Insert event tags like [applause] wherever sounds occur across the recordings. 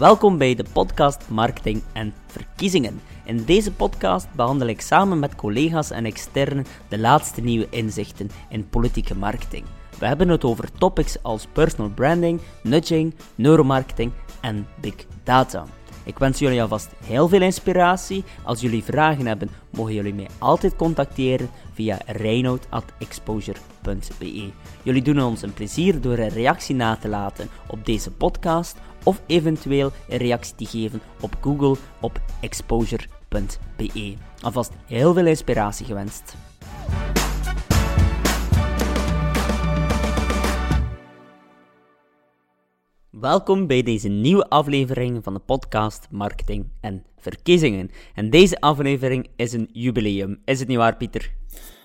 Welkom bij de podcast Marketing en Verkiezingen. In deze podcast behandel ik samen met collega's en externen de laatste nieuwe inzichten in politieke marketing. We hebben het over topics als personal branding, nudging, neuromarketing en big data. Ik wens jullie alvast heel veel inspiratie. Als jullie vragen hebben, mogen jullie mij altijd contacteren via reinoud.exposure.be. Jullie doen ons een plezier door een reactie na te laten op deze podcast of eventueel een reactie te geven op Google op exposure.be. Alvast heel veel inspiratie gewenst. Welkom bij deze nieuwe aflevering van de podcast Marketing en Verkiezingen. En deze aflevering is een jubileum. Is het niet waar, Pieter?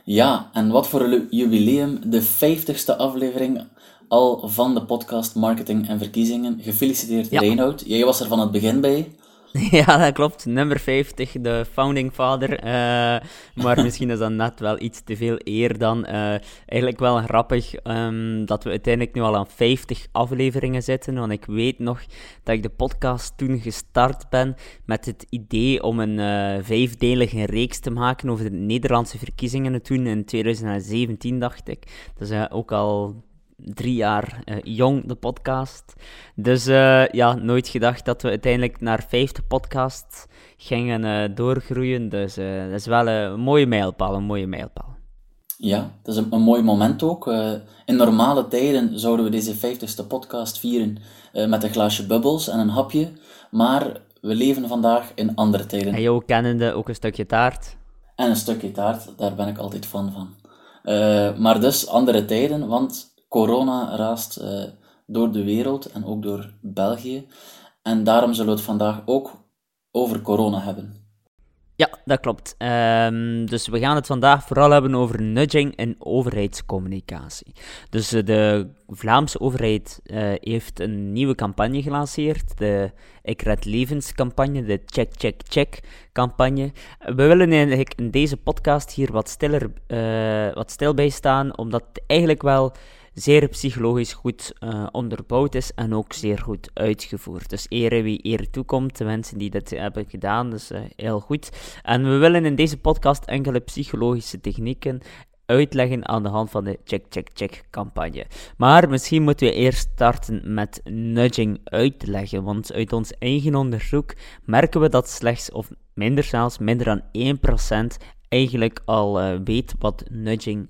Ja, en wat voor een jubileum, de 50ste aflevering al van de podcast Marketing en Verkiezingen. Gefeliciteerd, ja. Jij was er van het begin bij. [laughs] Ja, dat klopt. Nummer 50, de founding father. Uh, maar misschien is dat net wel iets te veel eer dan. Uh, eigenlijk wel grappig um, dat we uiteindelijk nu al aan 50 afleveringen zitten. Want ik weet nog dat ik de podcast toen gestart ben met het idee om een uh, vijfdelige reeks te maken over de Nederlandse verkiezingen toen in 2017, dacht ik. Dat is ook al drie jaar uh, jong, de podcast. Dus uh, ja, nooit gedacht dat we uiteindelijk naar 50 podcasts gingen uh, doorgroeien. Dus dat is wel een mooie mijlpaal, een mooie mijlpaal. Ja, dat is een, een mooi moment ook. in normale tijden zouden we deze 50ste podcast vieren met een glaasje bubbels en een hapje. Maar we leven vandaag in andere tijden. En jou kennende ook een stukje taart. En een stukje taart, daar ben ik altijd fan van. maar dus andere tijden, want corona raast uh, door de wereld en ook door België. En daarom zullen we het vandaag ook over corona hebben. Ja, dat klopt. Um, dus we gaan het vandaag vooral hebben over nudging en overheidscommunicatie. Dus uh, de Vlaamse overheid uh, heeft een nieuwe campagne gelanceerd, de Ik Red Levens campagne, de Check Check Check campagne. We willen eigenlijk in deze podcast hier wat, stiller, wat stil bij staan, omdat eigenlijk wel zeer psychologisch goed uh, onderbouwd is en ook zeer goed uitgevoerd. Dus ere wie eer toekomt, de mensen die dat hebben gedaan, dus uh, heel goed. En we willen in deze podcast enkele psychologische technieken uitleggen aan de hand van de Check Check Check campagne. Maar misschien moeten we eerst starten met nudging uitleggen, want uit ons eigen onderzoek merken we dat slechts, of minder zelfs, minder dan 1% eigenlijk al uh, weet wat nudging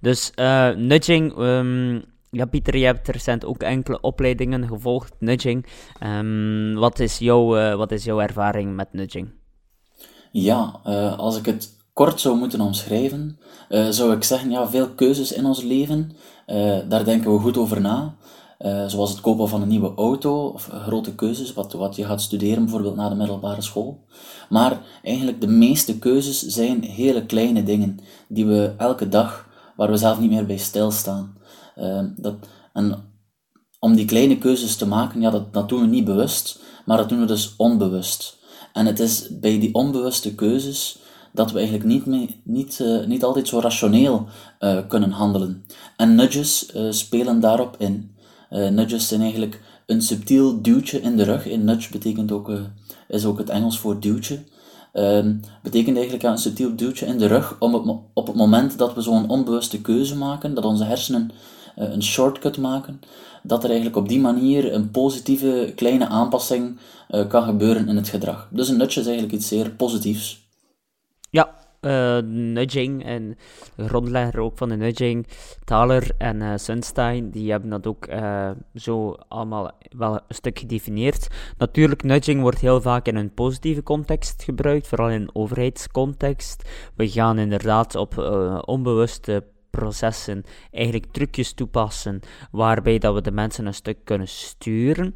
Dus uh, nudging, um, ja Pieter, je hebt recent ook enkele opleidingen gevolgd, nudging. Um, wat, is jouw, uh, wat is jouw ervaring met nudging? Ja, uh, als ik het kort zou moeten omschrijven, zou ik zeggen, ja, veel keuzes in ons leven, daar denken we goed over na. Uh, zoals het kopen van een nieuwe auto of grote keuzes, wat, wat je gaat studeren bijvoorbeeld na de middelbare school. Maar eigenlijk de meeste keuzes zijn hele kleine dingen die we elke dag, waar we zelf niet meer bij stilstaan. Uh, dat, en om die kleine keuzes te maken, ja, dat, dat doen we niet bewust, maar dat doen we dus onbewust. En het is bij die onbewuste keuzes dat we eigenlijk niet, niet, uh, niet altijd zo rationeel kunnen handelen. En nudges spelen daarop in. Uh, nudges zijn eigenlijk een subtiel duwtje in de rug. En nudge betekent ook, uh, is ook het Engels voor duwtje. Uh, betekent eigenlijk een subtiel duwtje in de rug om op het moment dat we zo'n onbewuste keuze maken, dat onze hersenen uh, een shortcut maken, dat er eigenlijk op die manier een positieve kleine aanpassing kan gebeuren in het gedrag. Dus een nudge is eigenlijk iets zeer positiefs. Ja, uh, nudging en grondlegger ook van de nudging, Thaler en uh, Sunstein, die hebben dat ook uh, zo allemaal wel een stuk gedefinieerd. Natuurlijk, nudging wordt heel vaak in een positieve context gebruikt, vooral in een overheidscontext. We gaan inderdaad op onbewuste processen eigenlijk trucjes toepassen, waarbij dat we de mensen een stuk kunnen sturen.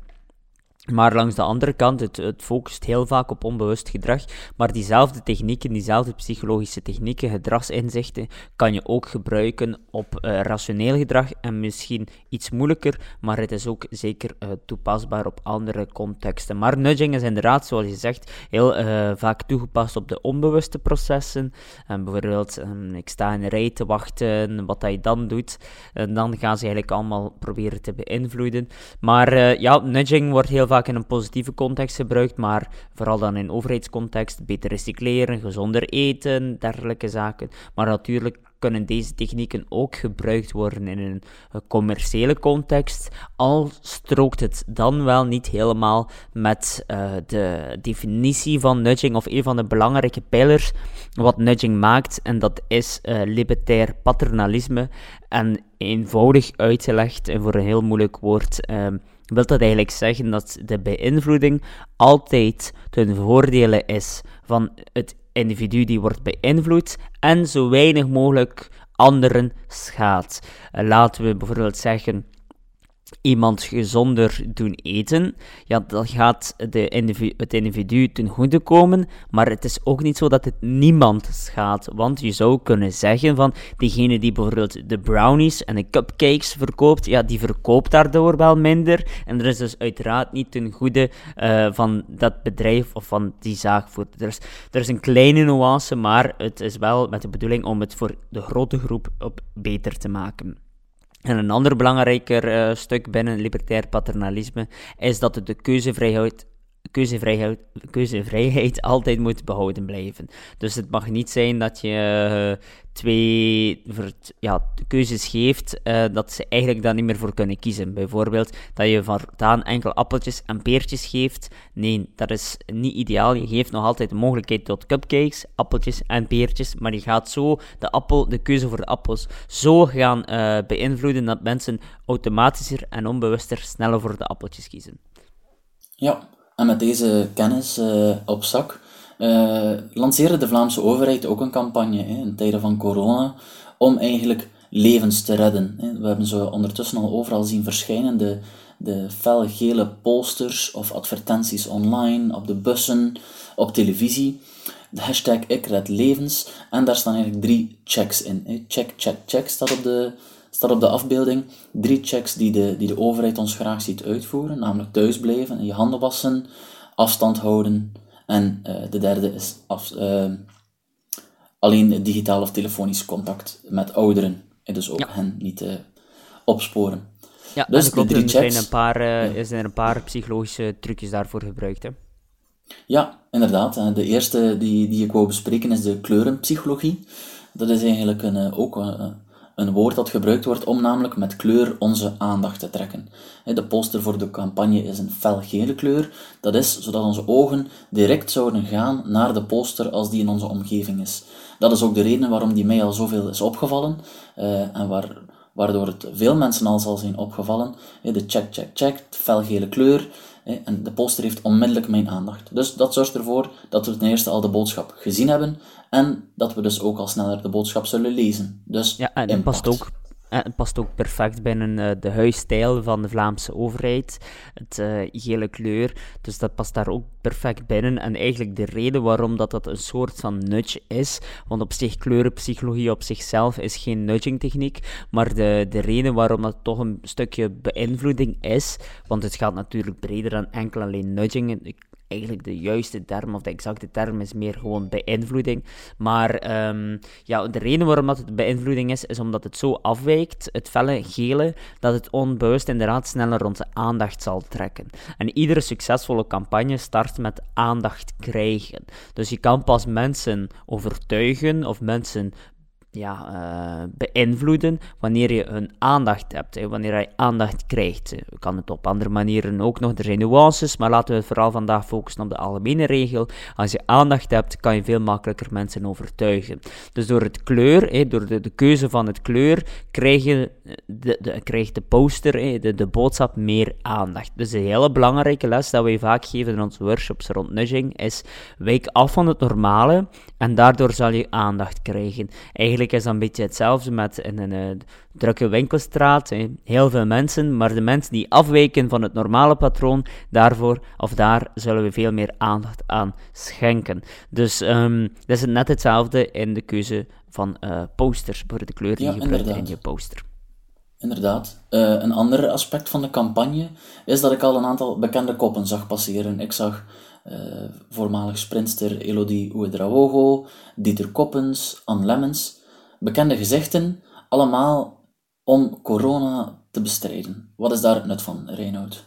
Maar langs de andere kant, het, focust heel vaak op onbewust gedrag. Maar diezelfde technieken, diezelfde psychologische technieken, gedragsinzichten, kan je ook gebruiken op uh, rationeel gedrag. En misschien iets moeilijker, maar het is ook zeker uh, toepasbaar op andere contexten. Maar nudging is inderdaad, zoals je zegt, heel uh, vaak toegepast op de onbewuste processen. En bijvoorbeeld, um, ik sta in een rij te wachten, wat je dan doet. En dan gaan ze eigenlijk allemaal proberen te beïnvloeden. Maar ja, nudging wordt heel vaak vaak in een positieve context gebruikt, maar vooral dan in overheidscontext, beter recycleren, gezonder eten, dergelijke zaken. Maar natuurlijk kunnen deze technieken ook gebruikt worden in een commerciële context, al strookt het dan wel niet helemaal met uh, de definitie van nudging of een van de belangrijke pijlers wat nudging maakt, en dat is uh, libertair paternalisme. En eenvoudig uitgelegd en voor een heel moeilijk woord. Um, wil dat eigenlijk zeggen dat de beïnvloeding altijd ten voordele is van het individu die wordt beïnvloed en zo weinig mogelijk anderen schaadt. Uh, laten we bijvoorbeeld zeggen iemand gezonder doen eten, ja, dat gaat de het individu ten goede komen, maar het is ook niet zo dat het niemand schaadt, want je zou kunnen zeggen van diegene die bijvoorbeeld de brownies en de cupcakes verkoopt, ja, die verkoopt daardoor wel minder, en er is dus uiteraard niet ten goede uh, van dat bedrijf of van die zaak voor. Er is, er is een kleine nuance, maar het is wel met de bedoeling om het voor de grote groep op beter te maken. En een ander belangrijker uh, stuk binnen libertair paternalisme is dat het de keuzevrijheid keuzevrijheid, keuzevrijheid [laughs] altijd moet behouden blijven. Dus het mag niet zijn dat je uh, twee ja, keuzes geeft uh, dat ze eigenlijk daar niet meer voor kunnen kiezen. Bijvoorbeeld dat je voortaan enkel appeltjes en peertjes geeft. Nee, dat is niet ideaal. Je geeft nog altijd de mogelijkheid tot cupcakes, appeltjes en peertjes, maar je gaat zo de, appel, de keuze voor de appels zo gaan uh, beïnvloeden dat mensen automatischer en onbewuster sneller voor de appeltjes kiezen. Ja, en met deze kennis uh, op zak uh, lanceerde de Vlaamse overheid ook een campagne hè, in tijden van corona om eigenlijk levens te redden. Hè. We hebben ze ondertussen al overal zien verschijnen, de, de felgele posters of advertenties online, op de bussen, op televisie. De hashtag Ik red levens. En daar staan eigenlijk drie checks in. Check, check, check staat op de, staat op de afbeelding. Drie checks die de, die de overheid ons graag ziet uitvoeren, namelijk thuisblijven en je handen wassen, afstand houden en uh, de derde is af, uh, alleen digitaal of telefonisch contact met ouderen. En dus ook ja. hen niet uh, opsporen. Ja, dus klopt, de drie checks, zijn een paar, ja. zijn er een paar psychologische trucjes daarvoor gebruikt. Hè? Ja, inderdaad. De eerste die, die ik wou bespreken is de kleurenpsychologie. Dat is eigenlijk een, ook een woord dat gebruikt wordt om namelijk met kleur onze aandacht te trekken. De poster voor de campagne is een felgele kleur. Dat is zodat onze ogen direct zouden gaan naar de poster als die in onze omgeving is. Dat is ook de reden waarom die mij al zoveel is opgevallen uh, en waar, waardoor het veel mensen al zal zijn opgevallen. De check, check, check, felgele kleur. En de poster heeft onmiddellijk mijn aandacht. Dus dat zorgt ervoor dat we ten eerste al de boodschap gezien hebben en dat we dus ook al sneller de boodschap zullen lezen. Dus ja, en het past ook het past ook perfect binnen uh, de huisstijl van de Vlaamse overheid. Het uh, gele kleur. Dus dat past daar ook perfect binnen. En eigenlijk de reden waarom dat, dat een soort van nudge is. Want op zich, kleurenpsychologie op zichzelf is geen nudging techniek. Maar de, de reden waarom dat toch een stukje beïnvloeding is. Want het gaat natuurlijk breder dan enkel alleen nudging. Eigenlijk de juiste term, of de exacte term, is meer gewoon beïnvloeding. Maar um, ja, de reden waarom dat het beïnvloeding is, is omdat het zo afwijkt, het felle gele, dat het onbewust inderdaad sneller onze aandacht zal trekken. En iedere succesvolle campagne start met aandacht krijgen. Dus je kan pas mensen overtuigen of mensen ja, uh, beïnvloeden wanneer je hun aandacht hebt, hè, wanneer je aandacht krijgt. Je kan het op andere manieren ook nog, er zijn nuances, maar laten we vooral vandaag focussen op de algemene regel. Als je aandacht hebt, kan je veel makkelijker mensen overtuigen. Dus door het kleur, hè, door de, de, keuze van het kleur, krijg je de, de, krijgt de poster, hè, de, de boodschap, meer aandacht. Dus een hele belangrijke les dat wij vaak geven in onze workshops rond nudging is, wijk af van het normale en daardoor zal je aandacht krijgen. Eigenlijk is dat een beetje hetzelfde met in een uh, drukke winkelstraat. Hè. Heel veel mensen, maar de mensen die afwijken van het normale patroon, daarvoor of daar zullen we veel meer aandacht aan schenken. Dus um, dat is net hetzelfde in de keuze van uh, posters, voor de kleur die je gebruikt in je poster. Inderdaad. Uh, een ander aspect van de campagne is dat ik al een aantal bekende koppen zag passeren. Ik zag uh, voormalig sprinster Elodie Ouedraogo, Dieter Koppens, Anne Lemmens bekende gezichten, allemaal om corona te bestrijden. Wat is daar het nut van, Reinoud?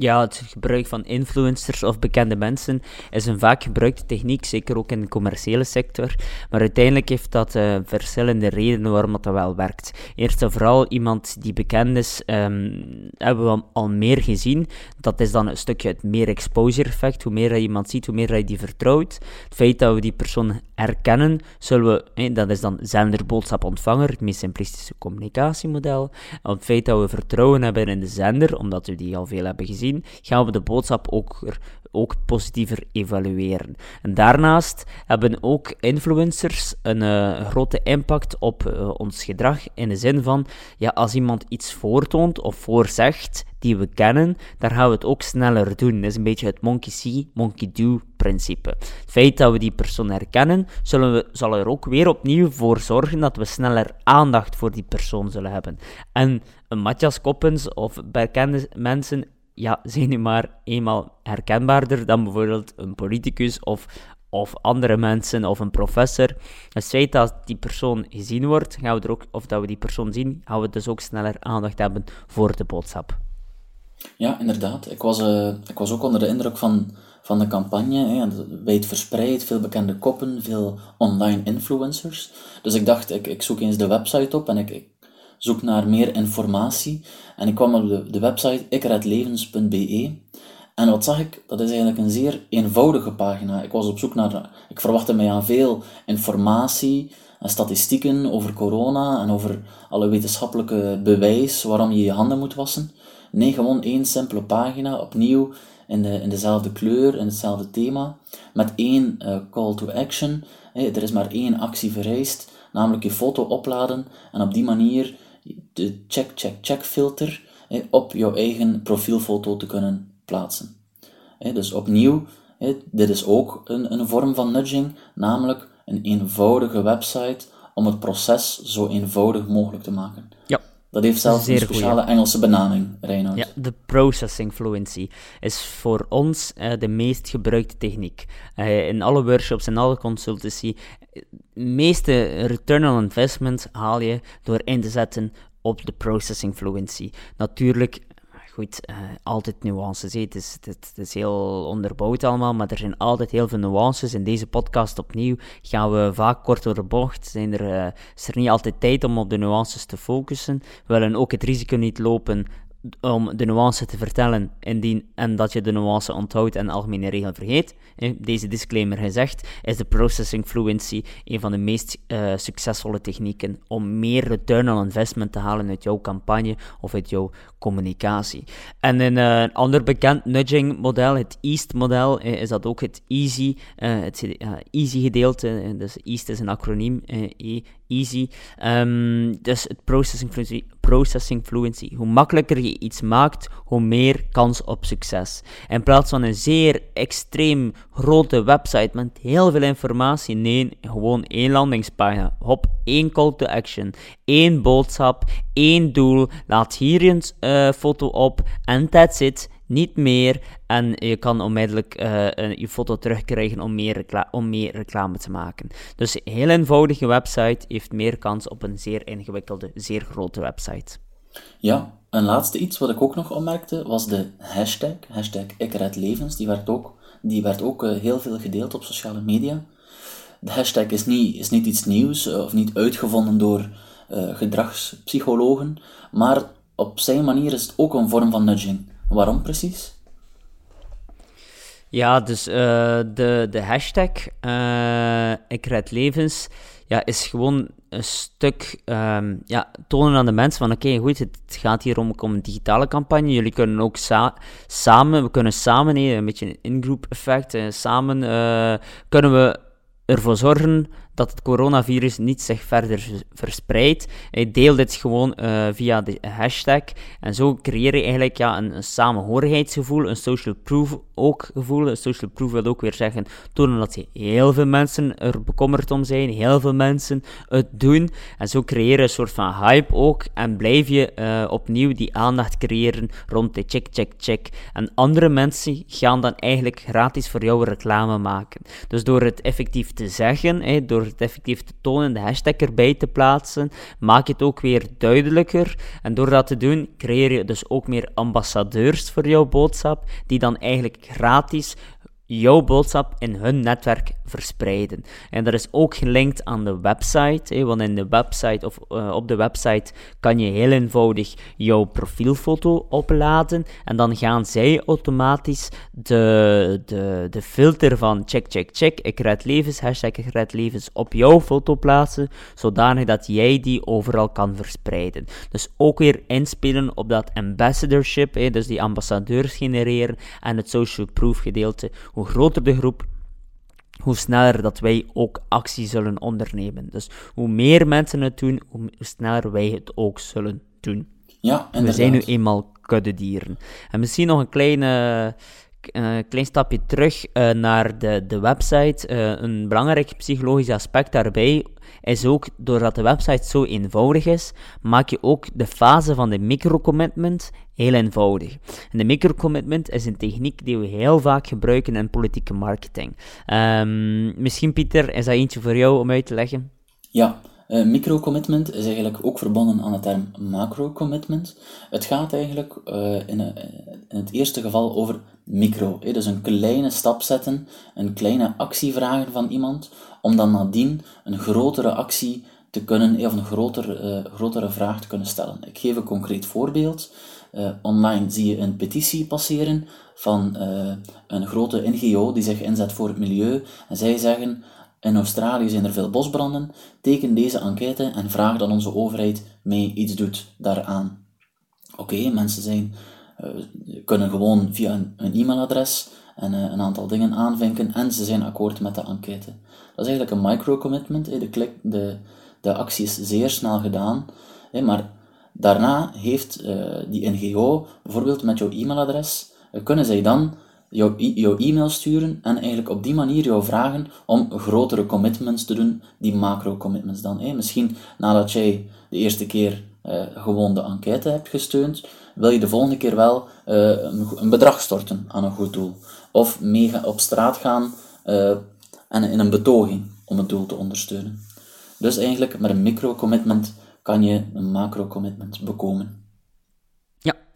Ja, het gebruik van influencers of bekende mensen is een vaak gebruikte techniek, zeker ook in de commerciële sector. Maar uiteindelijk heeft dat uh, verschillende redenen waarom dat wel werkt. Eerst en vooral iemand die bekend is, um, hebben we al meer gezien. Dat is dan een stukje het meer exposure effect. Hoe meer je iemand ziet, hoe meer je die vertrouwt. Het feit dat we die persoon herkennen, zullen we, eh, dat is dan zender-boodschap-ontvanger, het meest simplistische communicatiemodel. het feit dat we vertrouwen hebben in de zender, omdat we die al veel hebben gezien gaan we de boodschap ook, ook positiever evalueren. En daarnaast hebben ook influencers een uh, grote impact op uh, ons gedrag, in de zin van, ja, als iemand iets voortoont of voorzegt die we kennen, dan gaan we het ook sneller doen. Dat is een beetje het monkey see, monkey do principe. Het feit dat we die persoon herkennen, zullen we, zal er ook weer opnieuw voor zorgen dat we sneller aandacht voor die persoon zullen hebben. En een Matthias Koppens of bekende mensen ja, zijn nu maar eenmaal herkenbaarder dan bijvoorbeeld een politicus of, of andere mensen of een professor. Het feit dat die persoon gezien wordt, gaan we er ook, of dat we die persoon zien, gaan we dus ook sneller aandacht hebben voor de boodschap. Ja, inderdaad. Ik was, uh, ik was ook onder de indruk van, van de campagne. Wijd verspreid, veel bekende koppen, veel online influencers. Dus ik dacht, ik, ik zoek eens de website op en ik zoek naar meer informatie. En ik kwam op de, website ikredlevens.be. En wat zag ik? Dat is eigenlijk een zeer eenvoudige pagina. Ik was op zoek naar, ik verwachtte mij aan veel informatie en statistieken over corona en over alle wetenschappelijke bewijs waarom je je handen moet wassen. Nee, gewoon één simpele pagina, opnieuw in, de, in dezelfde kleur, in hetzelfde thema, met één uh, call to action. er is maar één actie vereist, namelijk je foto opladen en op die manier de check, check, check filter op jouw eigen profielfoto te kunnen plaatsen. Dus opnieuw, dit is ook een, een vorm van nudging, namelijk een eenvoudige website om het proces zo eenvoudig mogelijk te maken. Ja. Dat heeft zelfs een speciale Engelse benaming, Reinhard. Ja, de processing fluency is voor ons uh, de meest gebruikte techniek. Uh, in alle workshops en alle consultancy, de eh, meeste return on investment haal je door in te zetten op de processing fluency. Natuurlijk, goed, uh, altijd nuances. Het is, is, heel onderbouwd allemaal, maar er zijn altijd heel veel nuances. In deze podcast opnieuw gaan we vaak kort door de bocht. Zijn er, uh, is er niet altijd tijd om op de nuances te focussen. We willen ook het risico niet lopen om de nuance te vertellen indien, en dat je de nuance onthoudt en de algemene regel vergeet. Deze disclaimer gezegd, is de processing fluency een van de meest uh, succesvolle technieken om meer return on investment te halen uit jouw campagne of uit jouw communicatie. En een ander bekend nudging model, het EAST model, is dat ook het easy, het easy gedeelte. dus EAST is een acroniem, e, easy. Um, dus het processing fluency, processing fluency. Hoe makkelijker je iets maakt, hoe meer kans op succes. In plaats van een zeer extreem grote website met heel veel informatie, nee, gewoon één landingspagina. Hop, één call to action, één boodschap, één doel. Laat hier een uh, foto op en that's it niet meer. En je kan onmiddellijk uh, je foto terugkrijgen om meer, om meer reclame te maken. Dus een heel eenvoudige website heeft meer kans op een zeer ingewikkelde, zeer grote website. Ja, een laatste iets wat ik ook nog opmerkte was de hashtag, hashtag levens. Die werd ook, die werd ook uh, heel veel gedeeld op sociale media. De hashtag is niet, is niet iets nieuws uh, of niet uitgevonden door gedragspsychologen, maar op zijn manier is het ook een vorm van nudging. Waarom precies? Ja, dus uh, de, de hashtag uh, Ik red levens ja, is gewoon een stuk um, ja, tonen aan de mensen van oké, goed, het gaat hier om, om een digitale campagne. Jullie kunnen ook sa samen, we kunnen samen, een beetje een in-group effect, uh, samen kunnen we ervoor zorgen dat het coronavirus niet zich verder verspreidt. Hij deelt dit gewoon uh, via de hashtag. En zo creëer je eigenlijk ja, een, een samenhorigheidsgevoel, een social proof ook gevoel. Een social proof wil ook weer zeggen tonen dat heel veel mensen er bekommerd om zijn, heel veel mensen het doen. En zo creëer je een soort van hype ook en blijf je uh, opnieuw die aandacht creëren rond de check, check, check. En andere mensen gaan dan eigenlijk gratis voor jou reclame maken. Dus door het effectief te zeggen, door het effectief te tonen, de hashtag erbij te plaatsen, maak je het ook weer duidelijker. En door dat te doen, creëer je dus ook meer ambassadeurs voor jouw boodschap, die dan eigenlijk gratis jouw boodschap in hun netwerk verspreiden. En dat is ook gelinkt aan de website, hè, want in de website of uh, op de website kan je heel eenvoudig jouw profielfoto opladen en dan gaan zij automatisch de, de, de filter van check, check, check, ik red levens, hashtag ik red levens op jouw foto plaatsen, zodanig dat jij die overal kan verspreiden. Dus ook weer inspelen op dat ambassadorship, hè, dus die ambassadeurs genereren en het social proof gedeelte hoe groter de groep, hoe sneller dat wij ook actie zullen ondernemen. Dus hoe meer mensen het doen, hoe sneller wij het ook zullen doen. Ja, We zijn nu eenmaal kuddedieren. En misschien nog een kleine, uh, klein stapje terug uh, naar de, de website. Uh, een belangrijk psychologisch aspect daarbij is ook, doordat de website zo eenvoudig is, maak je ook de fase van de microcommitment heel eenvoudig. En de microcommitment is een techniek die we heel vaak gebruiken in politieke marketing. Um, misschien, Pieter, is dat eentje voor jou om uit te leggen? Ja, uh, microcommitment is eigenlijk ook verbonden aan de term macro-commitment. Het gaat eigenlijk in, in, het eerste geval over micro. Dus een kleine stap zetten, een kleine actie vragen van iemand, om dan nadien een grotere actie te kunnen, of een groter, uh, grotere vraag te kunnen stellen. Ik geef een concreet voorbeeld. Uh, online zie je een petitie passeren van een grote NGO die zich inzet voor het milieu. En zij zeggen, in Australië zijn er veel bosbranden, teken deze enquête en vraag dat onze overheid mee iets doet daaraan. Oké, mensen zijn, uh, kunnen gewoon via een, e-mailadres en uh, een aantal dingen aanvinken en ze zijn akkoord met de enquête. Dat is eigenlijk een micro-commitment. De, de, de actie is zeer snel gedaan, maar daarna heeft uh, die NGO, bijvoorbeeld met jouw e-mailadres, kunnen zij dan jouw, jouw e-mail sturen en eigenlijk op die manier jou vragen om grotere commitments te doen, die macro-commitments dan. Misschien nadat jij de eerste keer gewoon de enquête hebt gesteund, wil je de volgende keer wel uh, een, een, bedrag storten aan een goed doel. Of mee op straat gaan uh, en in een betoging om het doel te ondersteunen. Dus eigenlijk met een micro-commitment kan je een macro-commitment bekomen.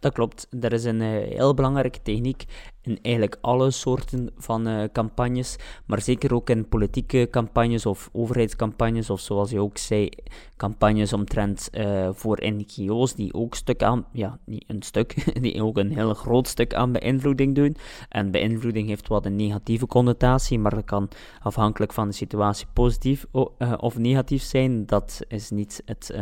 Dat klopt. Dat is een uh, heel belangrijke techniek in eigenlijk alle soorten van uh, campagnes, maar zeker ook in politieke campagnes of overheidscampagnes, of zoals je ook zei, campagnes omtrent uh, voor NGO's die ook stuk aan, ja, niet een stuk, [laughs] die ook een heel groot stuk aan beïnvloeding doen. En beïnvloeding heeft wat een negatieve connotatie, maar dat kan afhankelijk van de situatie positief of negatief zijn. Dat is niet het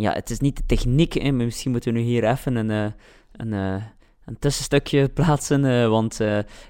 ja, het is niet de techniek, hè, maar misschien moeten we nu hier even een, eh, een, eh, een tussenstukje [laughs] plaatsen, uh, want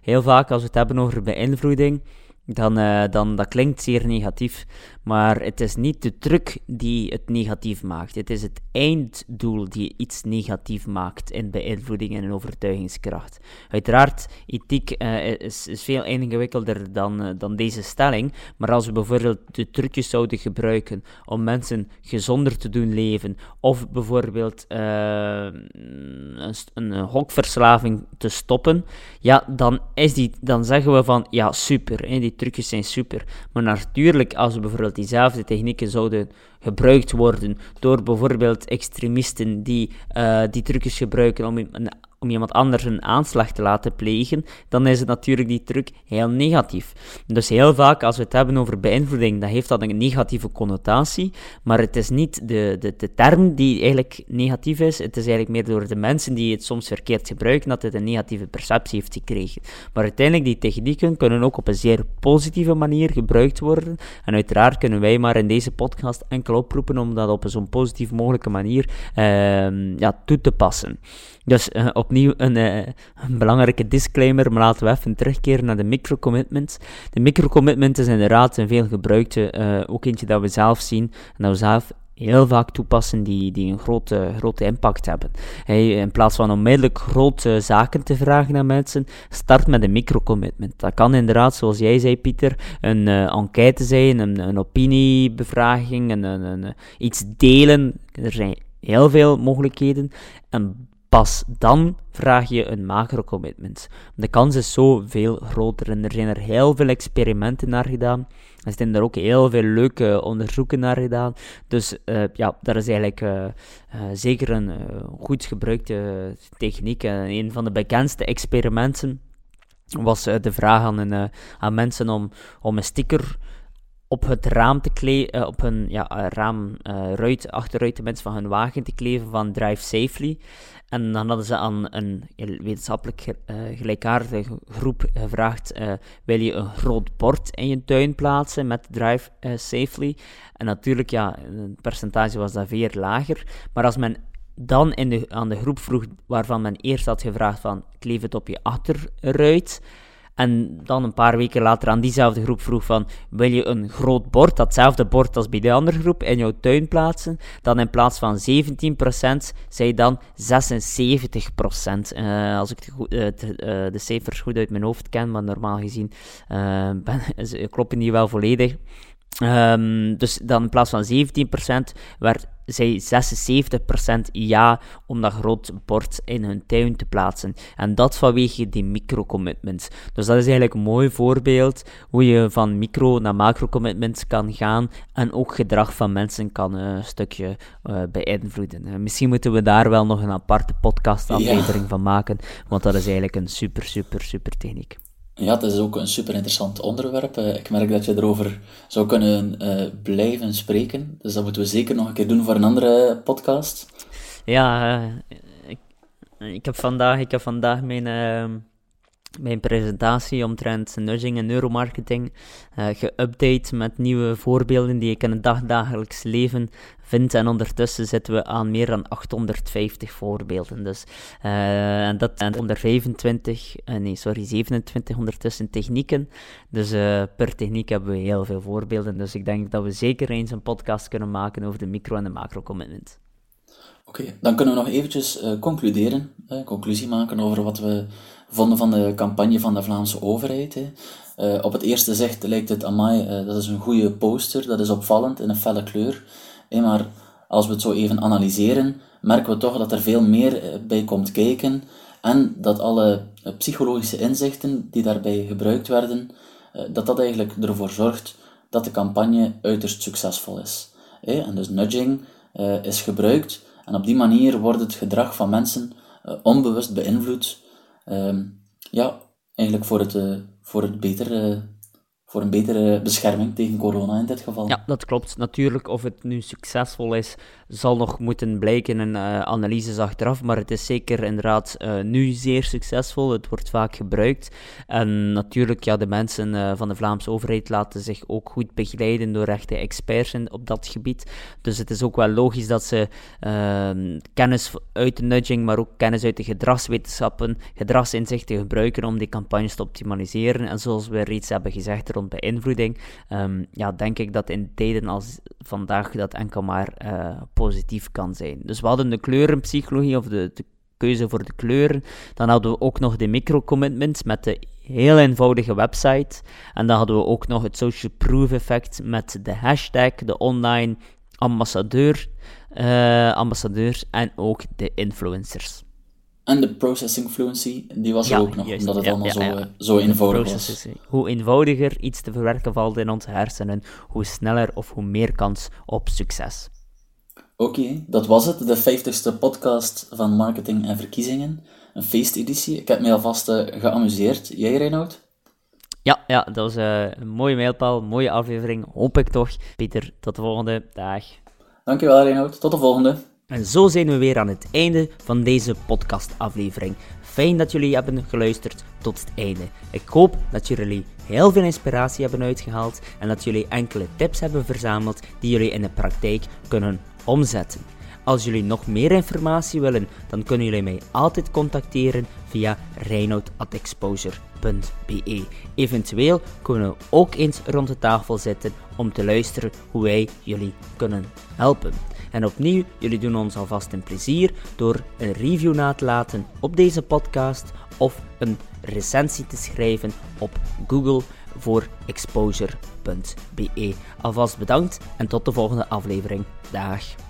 heel vaak als we het hebben over beïnvloeding, dan, dan dat klinkt zeer negatief. Maar het is niet de truc die het negatief maakt. Het is het einddoel die iets negatief maakt in beïnvloeding en overtuigingskracht. Uiteraard, ethiek uh, is, veel ingewikkelder dan, uh, dan deze stelling. Maar als we bijvoorbeeld de trucjes zouden gebruiken om mensen gezonder te doen leven, of bijvoorbeeld een, een hokverslaving te stoppen, ja, dan, is die, dan zeggen we van ja, super. Hè, die trucjes zijn super. Maar natuurlijk, als we bijvoorbeeld diezelfde technieken zouden gebruikt worden door bijvoorbeeld extremisten die uh, die trucjes gebruiken om een om iemand anders een aanslag te laten plegen, dan is het natuurlijk die truc heel negatief. Dus heel vaak als we het hebben over beïnvloeding, dan heeft dat een negatieve connotatie, maar het is niet de, de, de term die eigenlijk negatief is, het is eigenlijk meer door de mensen die het soms verkeerd gebruiken, dat het een negatieve perceptie heeft gekregen. Maar uiteindelijk, die technieken kunnen ook op een zeer positieve manier gebruikt worden, en uiteraard kunnen wij maar in deze podcast enkel oproepen om dat op een zo positief mogelijke manier uh, ja, toe te passen. Dus uh, opnieuw een, uh, een, belangrijke disclaimer, maar laten we even terugkeren naar de microcommitments. De microcommitment is inderdaad een veel gebruikte, uh, ook eentje dat we zelf zien en dat we zelf heel vaak toepassen die, die een grote, grote impact hebben. In plaats van onmiddellijk grote zaken te vragen aan mensen, start met een microcommitment. Dat kan inderdaad, zoals jij zei Pieter, een enquête zijn, een, een opiniebevraging, een, een, een, iets delen. Er zijn heel veel mogelijkheden. En pas dan vraag je een macro-commitment. De kans is zo veel groter en er zijn er heel veel experimenten naar gedaan. Er zijn er ook heel veel leuke onderzoeken naar gedaan. Dus uh, ja, dat is eigenlijk uh, uh, zeker een goed gebruikte techniek. een van de bekendste experimenten was de vraag aan, aan mensen om, om een sticker op het raam te kleven, op hun ja, raam, ruit, achterruit de mensen van hun wagen te kleven van Drive Safely. En dan hadden ze aan een wetenschappelijk uh, gelijkaardige groep gevraagd: uh, wil je een groot bord in je tuin plaatsen met Drive uh, Safely? En natuurlijk, ja, het percentage was dat veel lager. Maar als men dan in de, aan de groep vroeg waarvan men eerst had gevraagd: van kleef het op je achterruit en dan een paar weken later aan diezelfde groep vroeg van, wil je een groot bord, datzelfde bord als bij de andere groep, in jouw tuin plaatsen? Dan in plaats van 17%, zei dan 76%. Uh, als ik de, uh, de, cijfers goed uit mijn hoofd ken, maar normaal gezien [laughs] ben, kloppen die wel volledig. Um, dus dan in plaats van 17% werd zij 76% ja om dat groot bord in hun tuin te plaatsen. En dat vanwege die micro-commitments. Dus dat is eigenlijk een mooi voorbeeld hoe je van micro naar macro-commitments kan gaan en ook gedrag van mensen kan uh, een stukje uh, beïnvloeden. Uh, misschien moeten we daar wel nog een aparte podcast-aflevering van maken, want dat is eigenlijk een super, super, super techniek. Ja, het is ook een super interessant onderwerp. Eh, ik merk dat je erover zou kunnen uh, blijven spreken. Dus dat moeten we zeker nog een keer doen voor een andere podcast. Ja, uh, ik, ik, heb vandaag, ik heb vandaag mijn ehm, mijn presentatie omtrent nudging en neuromarketing uh, geüpdate met nieuwe voorbeelden die ik in het dagdagelijks leven vind. En ondertussen zitten we aan meer dan 850 voorbeelden. Dus, uh, en dat zijn 125, uh, nee, sorry, 27 ondertussen technieken. Dus per techniek hebben we heel veel voorbeelden. Dus ik denk dat we zeker eens een podcast kunnen maken over de micro- en de macro-commitment. Oké, dan kunnen we nog eventjes concluderen, conclusie maken over wat we vonden van de campagne van de Vlaamse overheid. Uh, op het eerste zicht lijkt het, amai, uh, dat is een goede poster, dat is opvallend in een felle kleur. Maar als we het zo even analyseren, merken we toch dat er veel meer uh, bij komt kijken en dat alle psychologische inzichten die daarbij gebruikt werden, dat dat eigenlijk ervoor zorgt dat de campagne uiterst succesvol is. En dus nudging is gebruikt en op die manier wordt het gedrag van mensen onbewust beïnvloed um, ja, eigenlijk voor het, uh, voor het betere voor een betere bescherming tegen corona in dit geval. Ja, dat klopt. Natuurlijk, of het nu succesvol is, zal nog moeten blijken in uh, analyses achteraf, maar het is zeker inderdaad uh, nu zeer succesvol. Het wordt vaak gebruikt. En natuurlijk, ja, de mensen uh, van de Vlaamse overheid laten zich ook goed begeleiden door echte experts in, op dat gebied. Dus het is ook wel logisch dat ze ehm, kennis uit de nudging, maar ook kennis uit de gedragswetenschappen, gedragsinzichten gebruiken om die campagnes te optimaliseren. En zoals we reeds hebben gezegd, beïnvloeding, um, ja, denk ik dat in tijden als vandaag dat enkel maar positief kan zijn. Dus we hadden de kleurenpsychologie of de, de keuze voor de kleuren. Dan hadden we ook nog de micro-commitments met de heel eenvoudige website. En dan hadden we ook nog het social proof effect met de hashtag, de online ambassadeur, uh, ambassadeurs en ook de influencers. En de processing fluency, die was er ook nog, omdat het allemaal zo, eh, zo eenvoudig was. Hoe eenvoudiger iets te verwerken valt in onze hersenen, hoe sneller of hoe meer kans op succes. Oké, dat was het. De vijftigste podcast van Marketing en Verkiezingen. Een feesteditie. Ik heb me alvast uh, geamuseerd. Jij, Reinoud? Ja, ja, dat was uh, een mooie mijlpaal, mooie aflevering. Hoop ik toch. Pieter, tot de volgende. Dag. Dankjewel, Reinoud. Tot de volgende. En zo zijn we weer aan het einde van deze podcastaflevering. Fijn dat jullie hebben geluisterd tot het einde. Ik hoop dat jullie heel veel inspiratie hebben uitgehaald en dat jullie enkele tips hebben verzameld die jullie in de praktijk kunnen omzetten. Als jullie nog meer informatie willen, dan kunnen jullie mij altijd contacteren via reinoud.exposure.be. Eventueel kunnen we ook eens rond de tafel zitten om te luisteren hoe wij jullie kunnen helpen. En opnieuw, jullie doen ons alvast een plezier door een review na te laten op deze podcast of een recensie te schrijven op Google voor exposure.be. Alvast bedankt en tot de volgende aflevering. Dag.